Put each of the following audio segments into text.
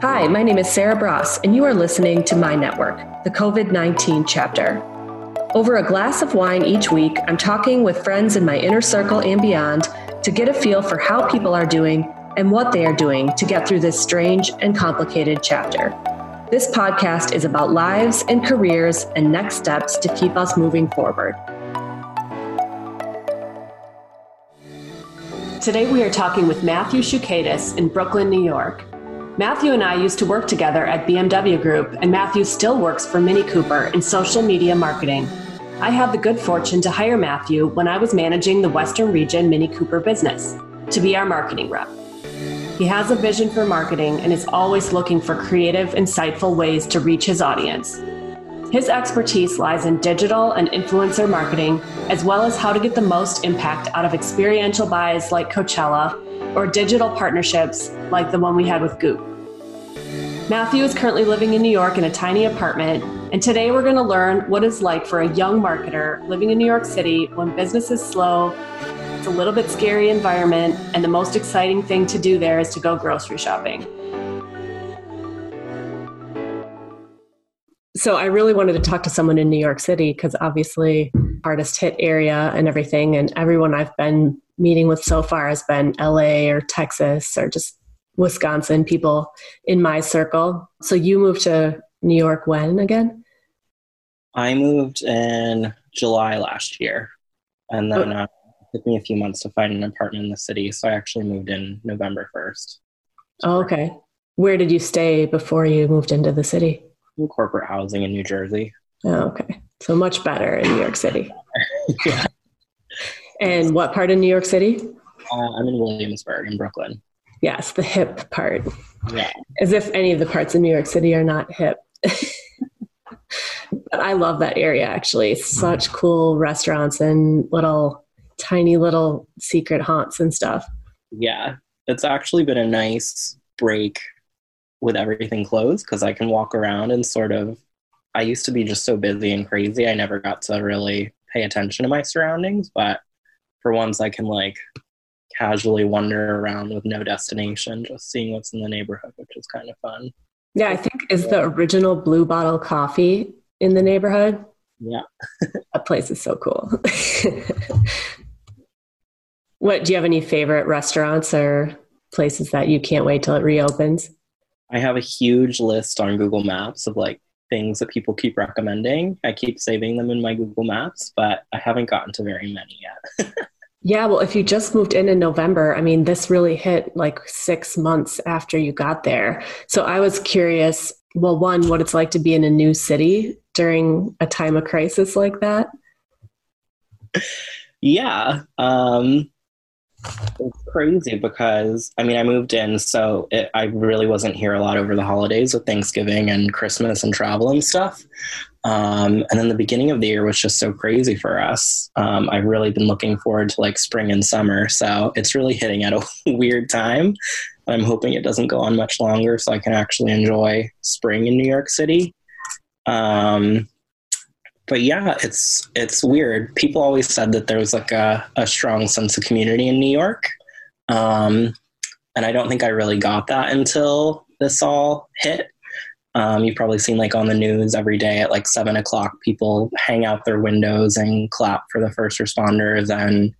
Hi, my name is Sarah Bross, and you are listening to My Network, the COVID 19 chapter. Over a glass of wine each week, I'm talking with friends in my inner circle and beyond to get a feel for how people are doing and what they are doing to get through this strange and complicated chapter. This podcast is about lives and careers and next steps to keep us moving forward. Today we are talking with Matthew Shukaitis in Brooklyn, New York. Matthew and I used to work together at BMW Group, and Matthew still works for Mini Cooper in social media marketing. I had the good fortune to hire Matthew when I was managing the Western Region Mini Cooper business to be our marketing rep. He has a vision for marketing and is always looking for creative, insightful ways to reach his audience. His expertise lies in digital and influencer marketing, as well as how to get the most impact out of experiential buys like Coachella or digital partnerships like the one we had with Goop. Matthew is currently living in New York in a tiny apartment, and today we're going to learn what it's like for a young marketer living in New York City when business is slow, it's a little bit scary environment, and the most exciting thing to do there is to go grocery shopping. So I really wanted to talk to someone in New York City because obviously hardest hit area and everything and everyone I've been meeting with so far has been LA or Texas or just Wisconsin people in my circle. So you moved to New York when again? I moved in July last year, and then oh. uh, it took me a few months to find an apartment in the city. So I actually moved in November 1st. Oh, okay. Where did you stay before you moved into the city? In corporate housing in New Jersey. Oh, okay. So much better in New York City. yeah. And what part of New York City? Uh, I'm in Williamsburg in Brooklyn. Yes, the hip part. Yeah. As if any of the parts of New York City are not hip. but I love that area actually. Such cool restaurants and little tiny little secret haunts and stuff. Yeah. It's actually been a nice break with everything closed because I can walk around and sort of I used to be just so busy and crazy I never got to really pay attention to my surroundings, but for once I can like casually wander around with no destination, just seeing what's in the neighborhood, which is kind of fun. Yeah, I think is the original Blue Bottle Coffee in the neighborhood. Yeah, that place is so cool. what do you have any favorite restaurants or places that you can't wait till it reopens? I have a huge list on Google Maps of like things that people keep recommending. I keep saving them in my Google Maps, but I haven't gotten to very many yet. Yeah, well, if you just moved in in November, I mean, this really hit like six months after you got there. So I was curious, well, one, what it's like to be in a new city during a time of crisis like that. Yeah. Um, it's crazy because I mean I moved in, so it, I really wasn't here a lot over the holidays with Thanksgiving and Christmas and travel and stuff. Um, and then the beginning of the year was just so crazy for us. Um, I've really been looking forward to like spring and summer, so it's really hitting at a weird time. I'm hoping it doesn't go on much longer, so I can actually enjoy spring in New York City. Um, but yeah, it's it's weird. People always said that there was like a, a strong sense of community in New York, um, and I don't think I really got that until this all hit. Um, you've probably seen like on the news every day at like seven o'clock, people hang out their windows and clap for the first responders, and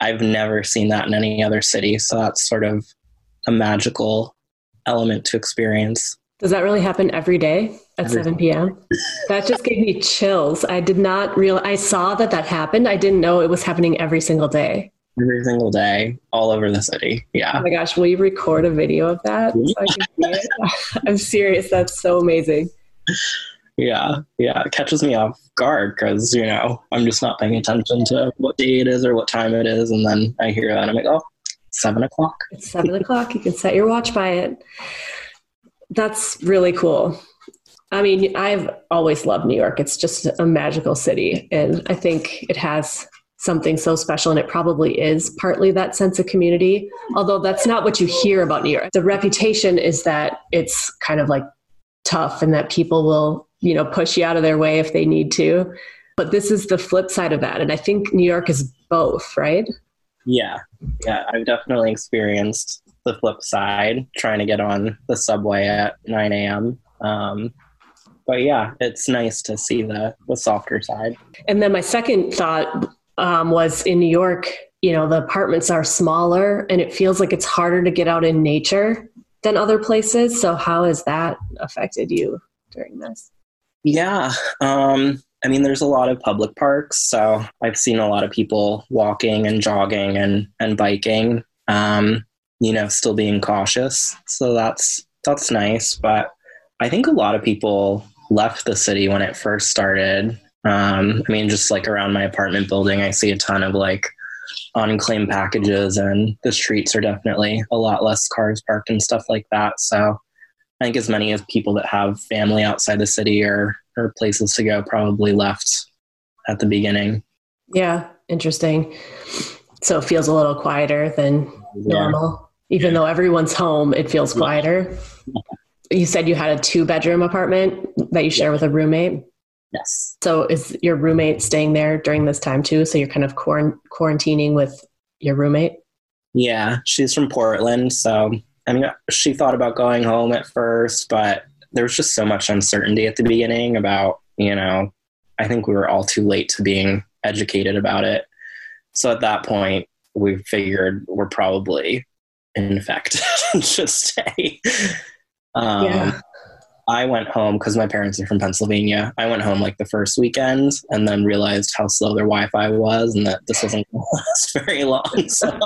I've never seen that in any other city. So that's sort of a magical element to experience. Does that really happen every day at 7 p.m.? that just gave me chills. I did not realize, I saw that that happened. I didn't know it was happening every single day. Every single day, all over the city. Yeah. Oh my gosh, will you record a video of that so I can see it? I'm serious. That's so amazing. Yeah, yeah, it catches me off guard because you know I'm just not paying attention to what day it is or what time it is, and then I hear that and I'm like, oh, seven o'clock. It's seven o'clock. You can set your watch by it. That's really cool. I mean, I've always loved New York. It's just a magical city. And I think it has something so special. And it probably is partly that sense of community, although that's not what you hear about New York. The reputation is that it's kind of like tough and that people will, you know, push you out of their way if they need to. But this is the flip side of that. And I think New York is both, right? Yeah. Yeah. I've definitely experienced the flip side, trying to get on the subway at 9 a.m. Um, but yeah, it's nice to see the the softer side. And then my second thought um, was in New York. You know, the apartments are smaller, and it feels like it's harder to get out in nature than other places. So, how has that affected you during this? Yeah, um, I mean, there's a lot of public parks, so I've seen a lot of people walking and jogging and and biking. Um, you know, still being cautious. So that's that's nice. But I think a lot of people left the city when it first started. Um, I mean, just like around my apartment building, I see a ton of like unclaimed packages, and the streets are definitely a lot less cars parked and stuff like that. So I think as many as people that have family outside the city or or places to go probably left at the beginning. Yeah, interesting. So it feels a little quieter than yeah. normal. Even though everyone's home, it feels quieter. You said you had a two bedroom apartment that you share with a roommate. Yes. So is your roommate staying there during this time too? So you're kind of quarantining with your roommate? Yeah, she's from Portland. So, I mean, she thought about going home at first, but there was just so much uncertainty at the beginning about, you know, I think we were all too late to being educated about it. So at that point, we figured we're probably infected should stay. Um, yeah. I went home because my parents are from Pennsylvania. I went home like the first weekend and then realized how slow their Wi Fi was and that this wasn't going to last very long. So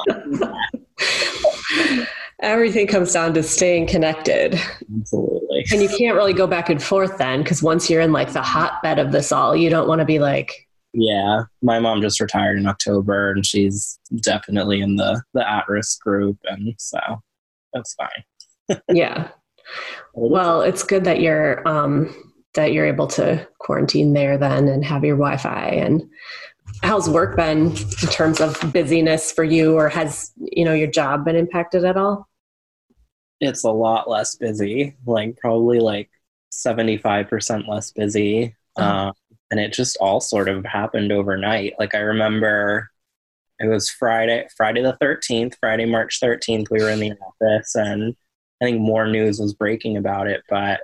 Everything comes down to staying connected. Absolutely. And you can't really go back and forth then because once you're in like the hotbed of this all, you don't want to be like, yeah, my mom just retired in October, and she's definitely in the the at risk group, and so that's fine. yeah. Well, it's good that you're um, that you're able to quarantine there then and have your Wi-Fi. And how's work been in terms of busyness for you, or has you know your job been impacted at all? It's a lot less busy, like probably like seventy five percent less busy. Uh-huh. Uh, and it just all sort of happened overnight. Like I remember it was Friday, Friday the 13th, Friday, March 13th, we were in the office and I think more news was breaking about it, but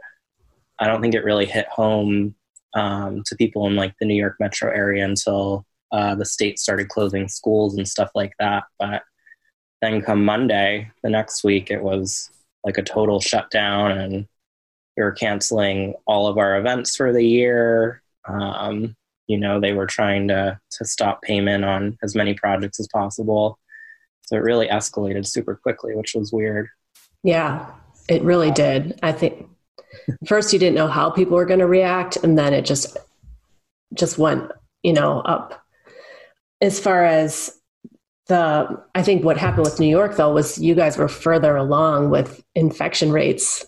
I don't think it really hit home um, to people in like the New York metro area until uh, the state started closing schools and stuff like that. But then come Monday, the next week, it was like a total shutdown and we were canceling all of our events for the year. Um, you know, they were trying to to stop payment on as many projects as possible. So it really escalated super quickly, which was weird. Yeah, it really did. I think first you didn't know how people were going to react, and then it just just went, you know, up. As far as the, I think what happened with New York though was you guys were further along with infection rates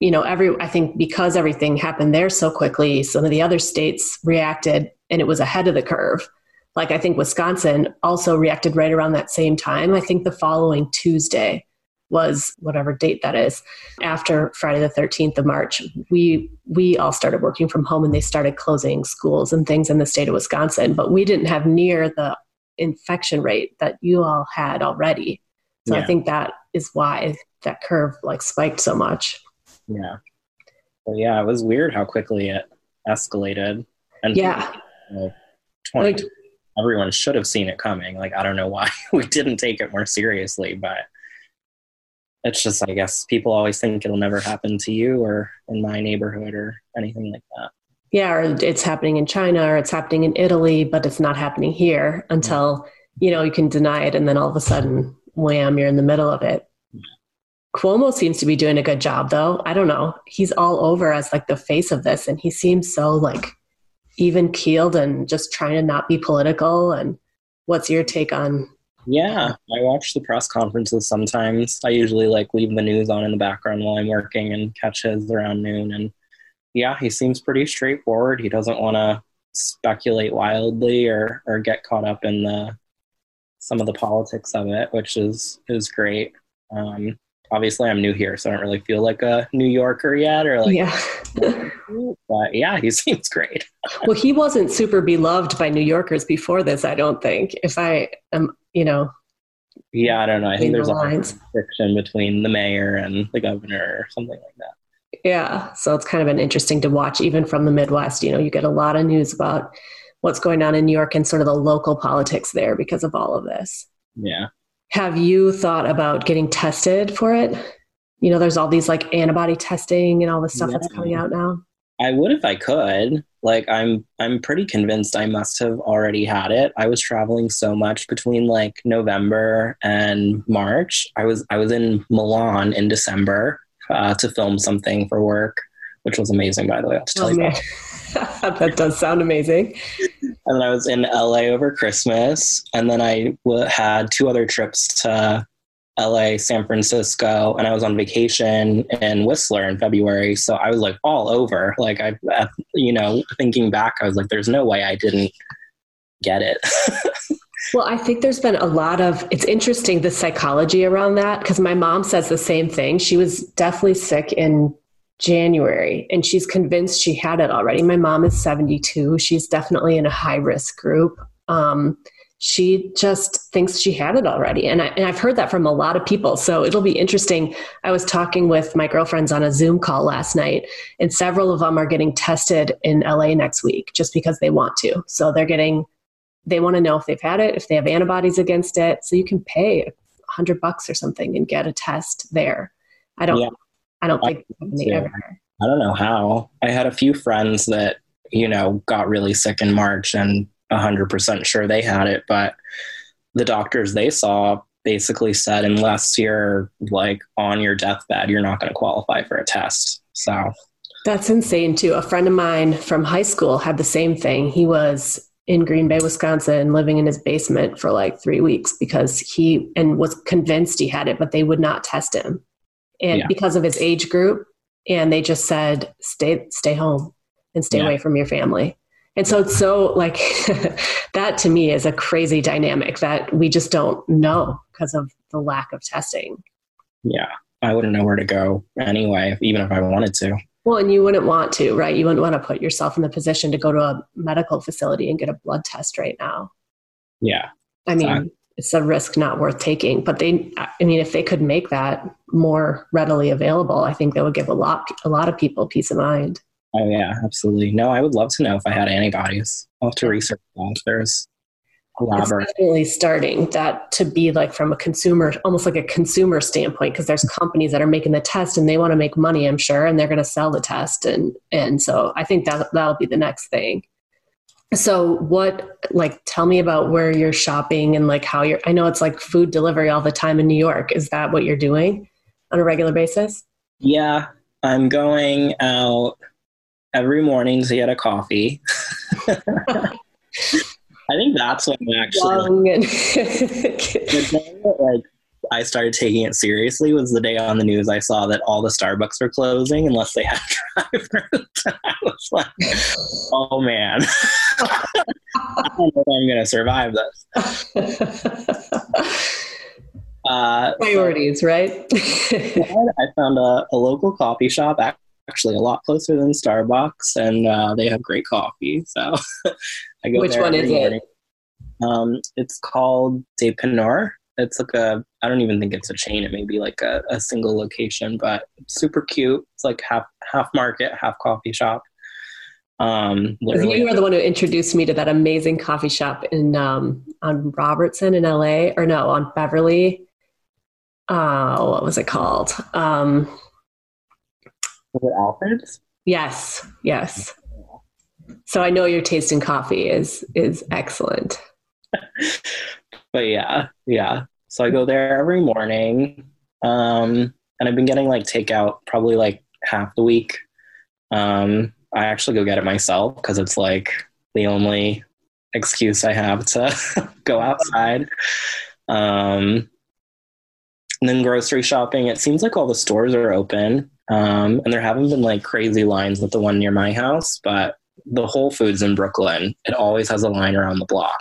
you know every i think because everything happened there so quickly some of the other states reacted and it was ahead of the curve. Like i think wisconsin also reacted right around that same time. I think the following tuesday was whatever date that is after friday the 13th of march we we all started working from home and they started closing schools and things in the state of wisconsin but we didn't have near the infection rate that you all had already so yeah. i think that is why that curve like spiked so much yeah. But yeah, it was weird how quickly it escalated. And yeah. You know, 20, like, everyone should have seen it coming. Like, I don't know why we didn't take it more seriously, but it's just, I guess, people always think it'll never happen to you or in my neighborhood or anything like that. Yeah, or it's happening in China or it's happening in Italy, but it's not happening here until, you know, you can deny it and then all of a sudden, wham, you're in the middle of it. Cuomo seems to be doing a good job though. I don't know. He's all over as like the face of this and he seems so like even keeled and just trying to not be political and what's your take on yeah, I watch the press conferences sometimes. I usually like leave the news on in the background while I'm working and catch his around noon and yeah, he seems pretty straightforward. He doesn't want to speculate wildly or or get caught up in the some of the politics of it, which is is great. Um, obviously I'm new here, so I don't really feel like a New Yorker yet, or like yeah. but yeah, he seems great. well, he wasn't super beloved by New Yorkers before this. I don't think. If I am, you know, Yeah, I don't know. I think the there's a lines. friction between the mayor and the governor or something like that. Yeah. So it's kind of been interesting to watch, even from the Midwest. You know, you get a lot of news about what's going on in New York and sort of the local politics there because of all of this. Yeah. Have you thought about getting tested for it? You know, there's all these like antibody testing and all this stuff that's coming out now. I would if I could. Like I'm I'm pretty convinced I must have already had it. I was traveling so much between like November and March. I was I was in Milan in December uh, to film something for work, which was amazing by the way. I'll tell Oh, you that. that does sound amazing. And then I was in LA over Christmas, and then I w- had two other trips to LA, San Francisco, and I was on vacation in Whistler in February. So I was like all over. Like I, uh, you know, thinking back, I was like, "There's no way I didn't get it." Well, I think there's been a lot of, it's interesting the psychology around that because my mom says the same thing. She was deathly sick in January and she's convinced she had it already. My mom is 72. She's definitely in a high risk group. Um, she just thinks she had it already. And, I, and I've heard that from a lot of people. So it'll be interesting. I was talking with my girlfriends on a Zoom call last night, and several of them are getting tested in LA next week just because they want to. So they're getting they want to know if they've had it, if they have antibodies against it. So you can pay a hundred bucks or something and get a test there. I don't, Yeah. I don't I think they too. ever. I don't know how. I had a few friends that you know got really sick in March, and hundred percent sure they had it, but the doctors they saw basically said unless you're like on your deathbed, you're not going to qualify for a test. So That's insane too. A friend of mine from high school had the same thing. He was in Green Bay, Wisconsin, living in his basement for like three weeks because he and was convinced he had it, but they would not test him, and Yeah. because of his age group, and they just said stay stay home and stay Yeah. away from your family. And so it's so like that to me is a crazy dynamic that we just don't know because of the lack of testing. yeah, I wouldn't know where to go anyway, even if I wanted to. Well, and you wouldn't want to, right? You wouldn't want to put yourself in the position to go to a medical facility and get a blood test right now. Yeah, I mean, Exactly. it's a risk not worth taking. But they, I mean, if they could make that more readily available, I think that would give a lot, a lot of people peace of mind. oh yeah, absolutely. No, I would love to know if I had antibodies. I'll have to research that. if There's It's definitely starting that to be like from a consumer, almost like a consumer standpoint, because there's companies that are making the test and they want to make money, I'm sure, and they're going to sell the test, and and so I think that that'll be the next thing. So what, like, tell me about where you're shopping and like how you're. I know it's like food delivery all the time in New York. Is that what you're doing on a regular basis? Yeah, I'm going out every morning to get a coffee. I think that's when I actually and the day that, like I started taking it seriously was the day on the news I saw that all the Starbucks were closing unless they had drivers. I was like, oh man, I don't know if I'm gonna survive this. Uh, priorities, right? I found a, a local coffee shop, actually a lot closer than Starbucks, and uh, they have great coffee. So I go Which one is it? Um, it's called De Penor. It's like a, I don't even think it's a chain. It may be like a, a single location, but super cute. It's like half half market, half coffee shop. Um, You were the one who introduced me to that amazing coffee shop in um, on Robertson in LA, or no, on Beverly. Uh, what was it called? Um, was it Alfred's? yes, yes. So I know your taste in coffee is is excellent. but yeah, yeah. So I go there every morning, um, and I've been getting like takeout probably like half the week. Um, I actually go get it myself because it's like the only excuse I have to go outside. Um, and then grocery shopping. It seems like all the stores are open, um, and there haven't been like crazy lines at the one near my house, but the Whole Foods in Brooklyn, it always has a line around the block.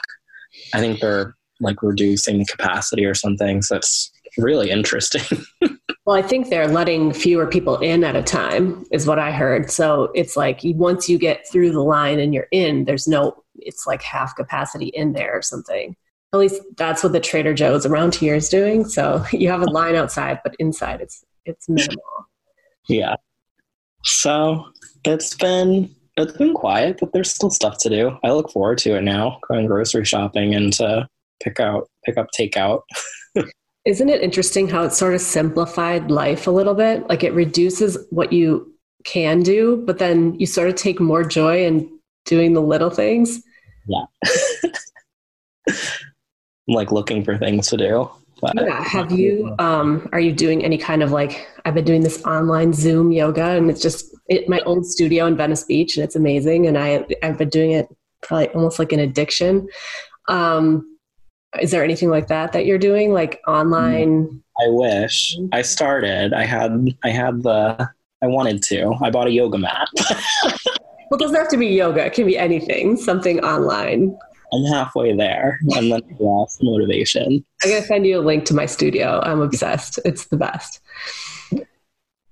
I think they're like reducing capacity or something. So it's really interesting. Well, I think they're letting fewer people in at a time, is what I heard. So it's like once you get through the line and you're in, there's no, it's like half capacity in there or something. At least that's what the Trader Joe's around here is doing. So you have a line outside, but inside it's it's minimal. Yeah. So it's been it's been quiet, but there's still stuff to do. I look forward to it now, going grocery shopping and to pick out pick up takeout. Isn't it interesting how it sort of simplified life a little bit? Like it reduces what you can do, but then you sort of take more joy in doing the little things. Yeah. Like looking for things to do. But, yeah. Have you, um, are you doing any kind of like, I've been doing this online Zoom yoga and it's just it, my old studio in Venice Beach and it's amazing. And I, I've been doing it probably almost like an addiction. Um, is there anything like that that you're doing like online i wish i started i had i had the i wanted to i bought a yoga mat well it doesn't have to be yoga it can be anything something online i'm halfway there and then lost motivation i'm to send you a link to my studio i'm obsessed it's the best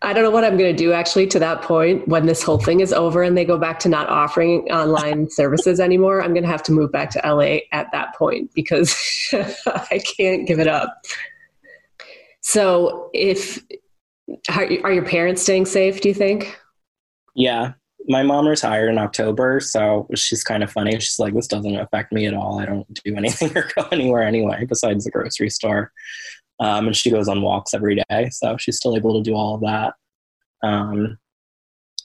I don't know what I'm going to do actually to that point when this whole thing is over and they go back to not offering online services anymore. I'm going to have to move back to LA at that point because I can't give it up. So, if are your parents staying safe, do you think? Yeah. My mom retired in October, so she's kind of funny. She's like, This doesn't affect me at all. I don't do anything or go anywhere anyway, besides the grocery store. Um, and she goes on walks every day, so she's still able to do all of that. Um,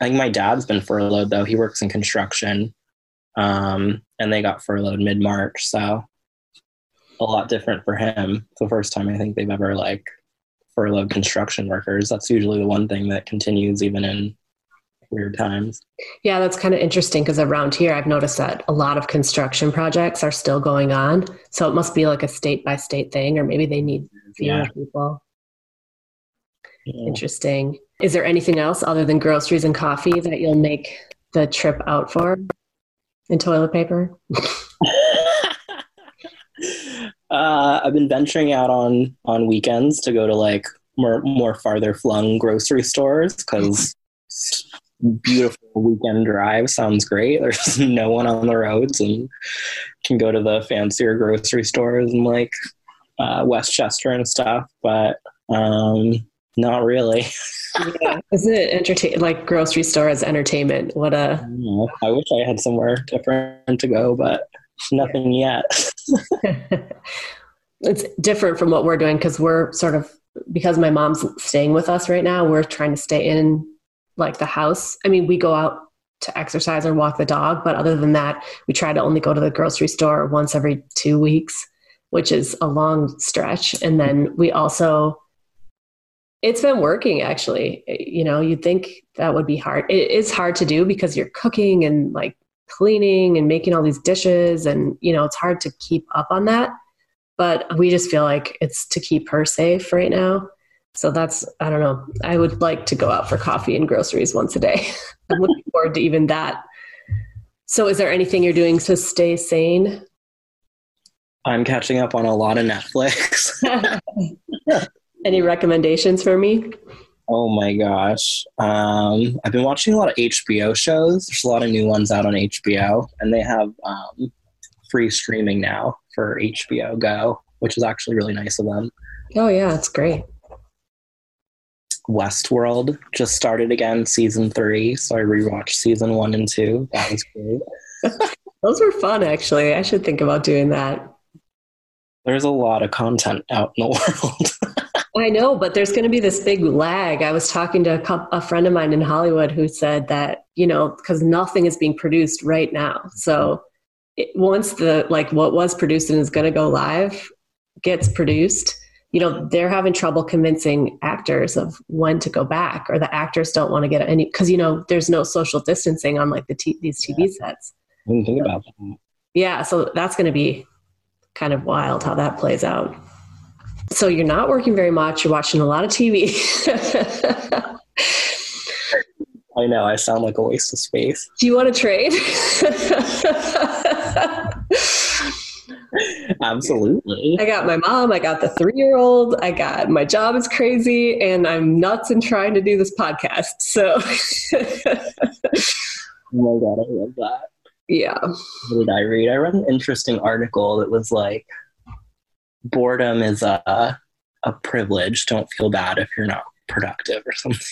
I think my dad's been furloughed though. He works in construction, um, and they got furloughed mid March, so a lot different for him. It's the first time I think they've ever like furloughed construction workers. That's usually the one thing that continues even in weird times. Yeah, that's kind of interesting because around here I've noticed that a lot of construction projects are still going on. So it must be like a state by state thing, or maybe they need fewer yeah. people. Yeah. Interesting. Is there anything else other than groceries and coffee that you'll make the trip out for? And toilet paper? uh, I've been venturing out on on weekends to go to like more more farther flung grocery stores because beautiful weekend drive sounds great. There's no one on the roads and can go to the fancier grocery stores and like uh, Westchester and stuff. But um, not really. yeah. Isn't it entertain like grocery store as entertainment? What a I, I wish I had somewhere different to go, but nothing yet. it's different from what we're doing because we're sort of because my mom's staying with us right now, we're trying to stay in like the house. I mean, we go out to exercise or walk the dog, but other than that, we try to only go to the grocery store once every two weeks, which is a long stretch. And then we also it's been working actually. You know, you'd think that would be hard. It is hard to do because you're cooking and like cleaning and making all these dishes and you know, it's hard to keep up on that. But we just feel like it's to keep her safe right now. So that's I don't know. I would like to go out for coffee and groceries once a day. I'm looking forward to even that. So is there anything you're doing to stay sane? I'm catching up on a lot of Netflix. Any recommendations for me? Oh my gosh. Um, I've been watching a lot of HBO shows. There's a lot of new ones out on HBO, and they have um, free streaming now for HBO Go, which is actually really nice of them. Oh, yeah, it's great. Westworld just started again, season three. So I rewatched season one and two. That was great. Those were fun, actually. I should think about doing that. There's a lot of content out in the world. I know, but there's going to be this big lag. I was talking to a, couple, a friend of mine in Hollywood who said that, you know, because nothing is being produced right now. So it, once the, like, what was produced and is going to go live gets produced, you know, they're having trouble convincing actors of when to go back, or the actors don't want to get any, because, you know, there's no social distancing on like the t- these TV yeah. sets. I didn't think about that. Yeah. So that's going to be kind of wild how that plays out. So you're not working very much. You're watching a lot of TV. I know. I sound like a waste of space. Do you want to trade? Absolutely. I got my mom. I got the three year old. I got my job is crazy, and I'm nuts and trying to do this podcast. So. oh my god, I love that. Yeah. What did I read? I read an interesting article that was like boredom is a a privilege. Don't feel bad if you're not productive or something.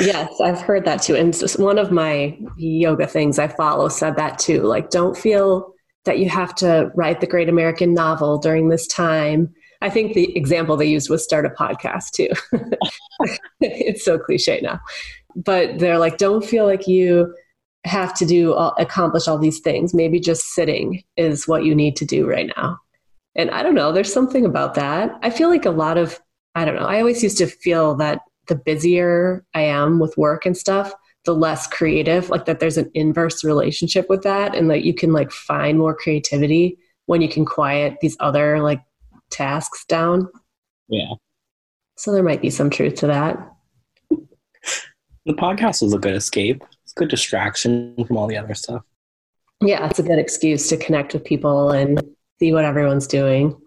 Yes, I've heard that too. And one of my yoga things I follow said that too. Like, don't feel that you have to write the great American novel during this time. I think the example they used was start a podcast too. it's so cliche now. But they're like, don't feel like you have to do all, accomplish all these things. Maybe just sitting is what you need to do right now. And I don't know, there's something about that. I feel like a lot of, I don't know, I always used to feel that the busier I am with work and stuff, the less creative, like that there's an inverse relationship with that and that you can like find more creativity when you can quiet these other like tasks down. Yeah. So there might be some truth to that. The podcast was a good escape. It's a good distraction from all the other stuff. Yeah, it's a good excuse to connect with people and see what everyone's doing.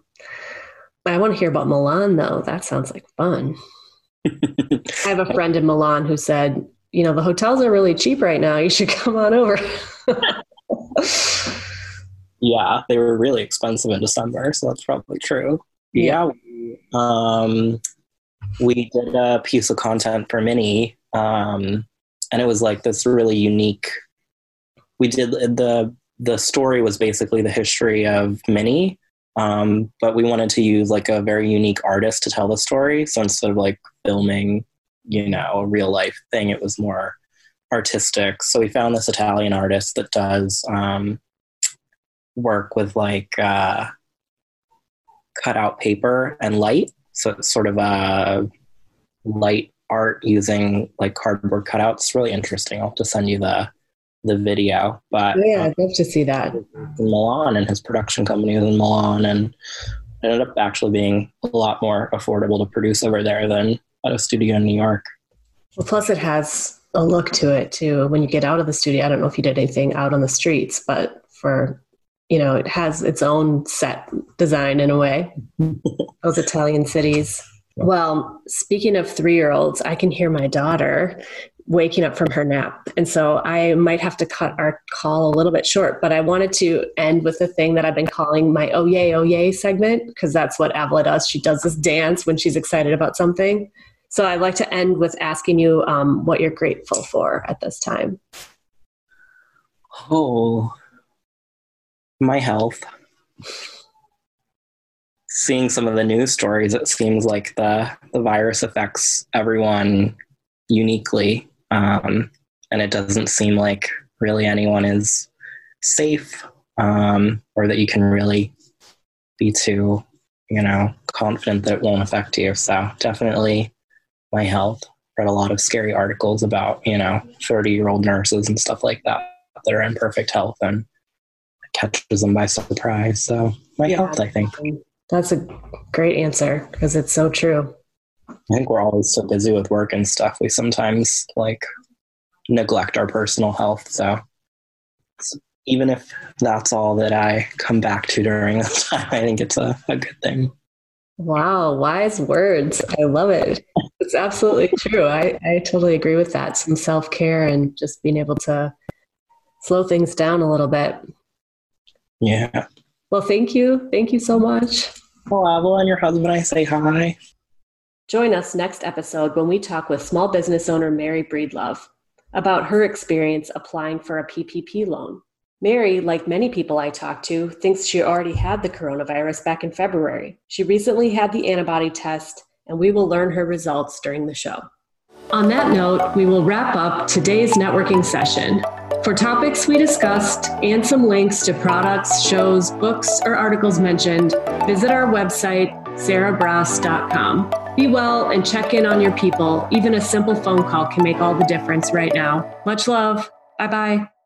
I want to hear about Milan though. That sounds like fun. I have a friend in Milan who said, you know, the hotels are really cheap right now. You should come on over. yeah, they were really expensive in December, so that's probably true. Yeah, yeah we, um, we did a piece of content for Mini, um, and it was like this really unique. We did the the story was basically the history of Mini, um, but we wanted to use like a very unique artist to tell the story. So instead of like filming, you know, a real life thing, it was more artistic. So we found this Italian artist that does um, work with like uh, cutout paper and light. So it's sort of a light art using like cardboard cutouts. Really interesting. I'll just send you the the video. But yeah, I'd love to see that. In Milan, and his production company was in Milan, and ended up actually being a lot more affordable to produce over there than a studio in New York. Well, plus it has a look to it too. When you get out of the studio, I don't know if you did anything out on the streets, but for you know, it has its own set design in a way. Those Italian cities. Well, speaking of three year olds, I can hear my daughter waking up from her nap. And so I might have to cut our call a little bit short, but I wanted to end with the thing that I've been calling my oh yay, oh yay segment, because that's what Avila does. She does this dance when she's excited about something. So I'd like to end with asking you um, what you're grateful for at this time. Oh, my health. Seeing some of the news stories, it seems like the, the virus affects everyone uniquely um, and it doesn't seem like really anyone is safe um, or that you can really be too, you know, confident that it won't affect you. So definitely my health. Read a lot of scary articles about, you know, 30 year old nurses and stuff like that that are in perfect health and catches them by surprise. So my yeah, health, I think. That's a great answer because it's so true. I think we're always so busy with work and stuff. We sometimes like neglect our personal health. So even if that's all that I come back to during this time, I think it's a, a good thing. Wow, wise words. I love it. It's absolutely true. I, I totally agree with that. Some self care and just being able to slow things down a little bit. Yeah. Well, thank you. Thank you so much. Well, well, and your husband, I say hi. Join us next episode when we talk with small business owner Mary Breedlove about her experience applying for a PPP loan. Mary, like many people I talk to, thinks she already had the coronavirus back in February. She recently had the antibody test, and we will learn her results during the show. On that note, we will wrap up today's networking session. For topics we discussed and some links to products, shows, books, or articles mentioned, visit our website, sarahbrass.com. Be well and check in on your people. Even a simple phone call can make all the difference right now. Much love. Bye bye.